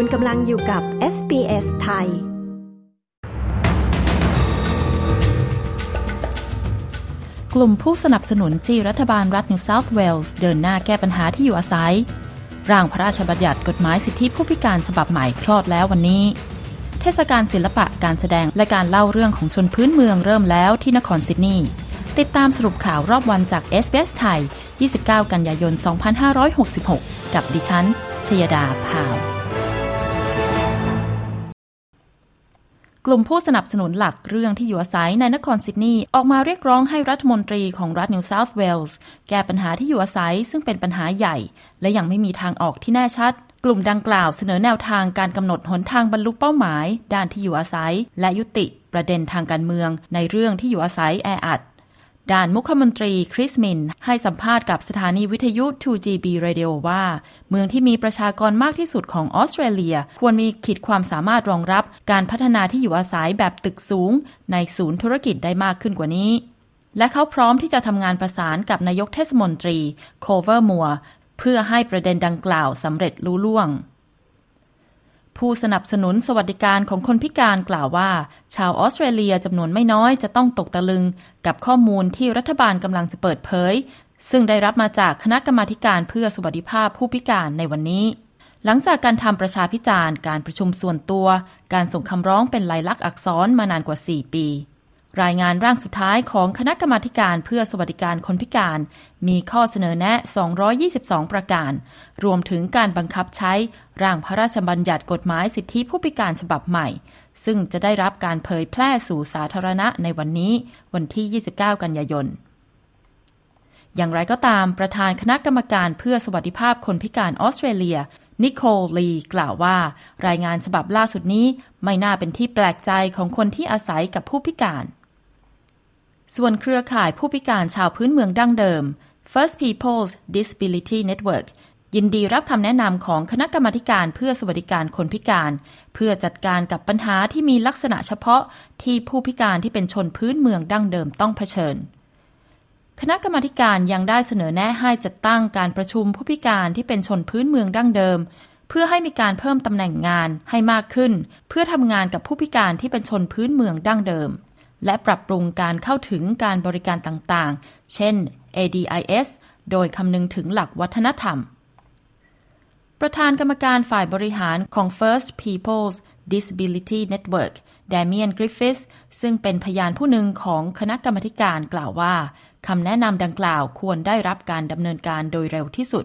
คุณกำลังอยู่กับ SBS ไทย กลุ่มผู้สนับสนุนจีรัฐบาลรัฐนิวเซาท์เวลส์เดินหน้าแก้ปัญหาที่อยู่อาศัย ร่างพระราชบัญญัติกฎหมายสิทธิผู้พิการฉบับใหม่คลอดแล้ววันนี้ เทศกาลศิลปะการแสดงและการเล่าเรื่องของชนพื้นเมืองเริ่มแล้วที่นครซิดนีย์ติดตามสรุปข่าวรอบวันจาก s อ s ไทย 29 กันยายน 2566 กับดิฉัน ชยดาพาว กลุ่มผู้สนับสนุนหลักเรื่องที่อยู่อาศัยในนครซิดนีย์ออกมาเรียกร้องให้รัฐมนตรีของรัฐนิวเซาท์เวลส์แก้ปัญหาที่อยู่อาศัยซึ่งเป็นปัญหาใหญ่ และยังไม่มีทางออกที่แน่ชัด กลุ่มดังกล่าวเสนอแนวทางการกำหนดหนทางบรรลุเป้าหมาย ด้านที่อยู่อาศัย และยุติประเด็นทางการเมือง ในเรื่องที่อยู่อาศัยแออัด ด่านมุขมนตรีคริสมิน ให้สัมภาษณ์กับสถานีวิทยุ 2GB Radio ว่า เมืองที่มีประชากรมากที่สุดของออสเตรเลีย ควรมีขีดความสามารถรองรับการพัฒนาที่อยู่อาศัยแบบตึกสูง ในศูนย์ธุรกิจได้มากขึ้นกว่านี้ และเขาพร้อมที่จะทำงานประสานกับนายกเทศมนตรี โคเวอร์มัวเพื่อให้ประเด็นดังกล่าวสำเร็จลุล่วง ผู้สนับสนุนสวัสดิการของคนพิการกล่าวว่า ชาวออสเตรเลียจำนวนไม่น้อยจะต้องตกตะลึง กับข้อมูลที่รัฐบาลกำลังจะเปิดเผย ซึ่งได้รับมาจากคณะกรรมาการเพื่อสวัสดิภาพผู้พิการในวันนี้ หลังจากการทำประชาพิจารณ์ การประชุมส่วนตัว การส่งคำร้องเป็นลายลักษณ์อักษรมานานกว่า 4 ปี รายงานร่างสุดท้ายของคณะกรรมาการเพื่อสวัสดิการคนพิการ มีข้อเสนอแนะ 222 ประการ รวมถึงการบังคับใช้ร่างพระราชบัญญัติกฎหมายสิทธิผู้พิการฉบับใหม่ ซึ่งจะได้รับการเผยแพร่สู่สาธารณะในวันนี้ วันที่ 29 กันยายนอย่างไรก็ตามประธานคณะกรรมการเพื่อสวัสดิภาพคนพิการออสเตรเลีย นิโคลลีกล่าวว่า รายงานฉบับล่าสุดนี้ไม่น่าเป็นที่แปลกใจของคนที่อาศัยกับผู้พิการ ส่วนเครือข่ายผู้พิการชาวพื้นเมืองดั้งเดิม First People's Disability Network ยินดีรับคำแนะนำของคณะกรรมการเพื่อสวัสดิการคนพิการ เพื่อจัดการกับปัญหาที่มีลักษณะเฉพาะที่ผู้พิการที่เป็นชนพื้นเมืองดั้งเดิมต้องเผชิญ คณะกรรมการยังได้เสนอแนะให้จัดตั้งการประชุมผู้พิการที่เป็นชนพื้นเมืองดั้งเดิม เพื่อให้มีการเพิ่มตำแหน่งงานให้มากขึ้น เพื่อทำงานกับผู้พิการที่เป็นชนพื้นเมืองดั้งเดิม และปรับปรุงการเข้าถึงการบริการต่างๆ เช่น ADIS โดยคำนึงถึงหลักวัฒนธรรม ประธานกรรมการฝ่ายบริหารของ First People's Disability Network ดเมียนกริฟฟิสซึ่งเป็นพยานผู้หนึ่งของคณะกรรมการกล่าวว่าคำแนะนำดังกล่าวควรได้รับการดำเนินการโดยเร็วที่สุด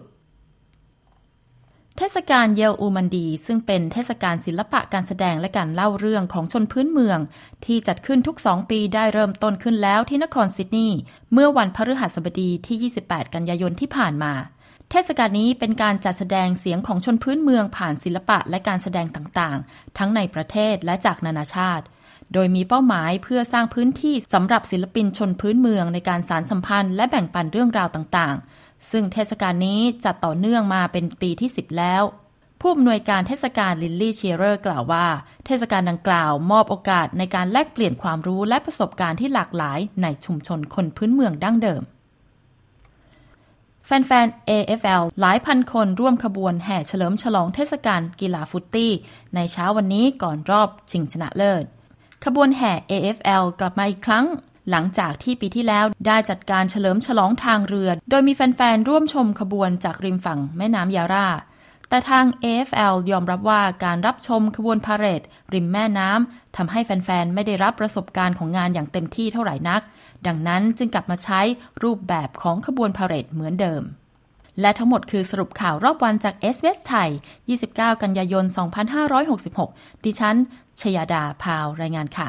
เทศกาลเยลอูมันดี ซึ่งเป็นเทศกาลศิลปะการแสดงและการเล่าเรื่องของชนพื้นเมือง ที่จัดขึ้นทุกสองปีได้เริ่มต้นขึ้นแล้วที่นครซิดนีย์เมื่อวันพฤหัสบดีที่ 28 กันยายนที่ผ่านมา เทศกาลนี้เป็นการจัดแสดงเสียงของชนพื้นเมืองผ่านศิลปะและการแสดงต่างๆ ทั้งในประเทศและจากนานาชาติ โดยมีเป้าหมายเพื่อสร้างพื้นที่สำหรับศิลปินชนพื้นเมืองในการสารสัมพันธ์และแบ่งปันเรื่องราวต่างๆ ซึ่งเทศกาลนี้จัดต่อเนื่องมาเป็นปีที่ 10 แล้ว ผู้อำนวยการเทศกาลลินลี่เชียร์กล่าวว่า เทศกาลดังกล่าวมอบโอกาสในการแลกเปลี่ยนความรู้และประสบการณ์ที่หลากหลายในชุมชนคนพื้นเมืองดั้งเดิมแฟนๆ AFL หลายพันคนร่วมขบวนแห่เฉลิมฉลองเทศกาลกีฬาฟุตตี้ ในเช้าวันนี้ก่อนรอบชิงชนะเลิศ ขบวนแห่ AFL กลับมาอีกครั้ง หลังจากที่ปีที่แล้วได้จัดการเฉลิมฉลองทางเรือ โดยมีแฟน ๆ ร่วมชมขบวนจากริมฝั่งแม่น้ำยาร่า แต่ทาง AFL ยอมรับว่าการรับชมขบวนพาเหรดริมแม่น้ำทำให้แฟน ๆ ไม่ได้รับประสบการณ์ของงานอย่างเต็มที่เท่าไหร่นัก ดังนั้นจึงกลับมาใช้รูปแบบของขบวนพาเหรดเหมือนเดิมและทั้งหมดคือสรุปข่าวรอบวันจากเอสเวสไทย 29 กันยายน 2566 ดิฉัน ชยาดา พาว รายงานค่ะ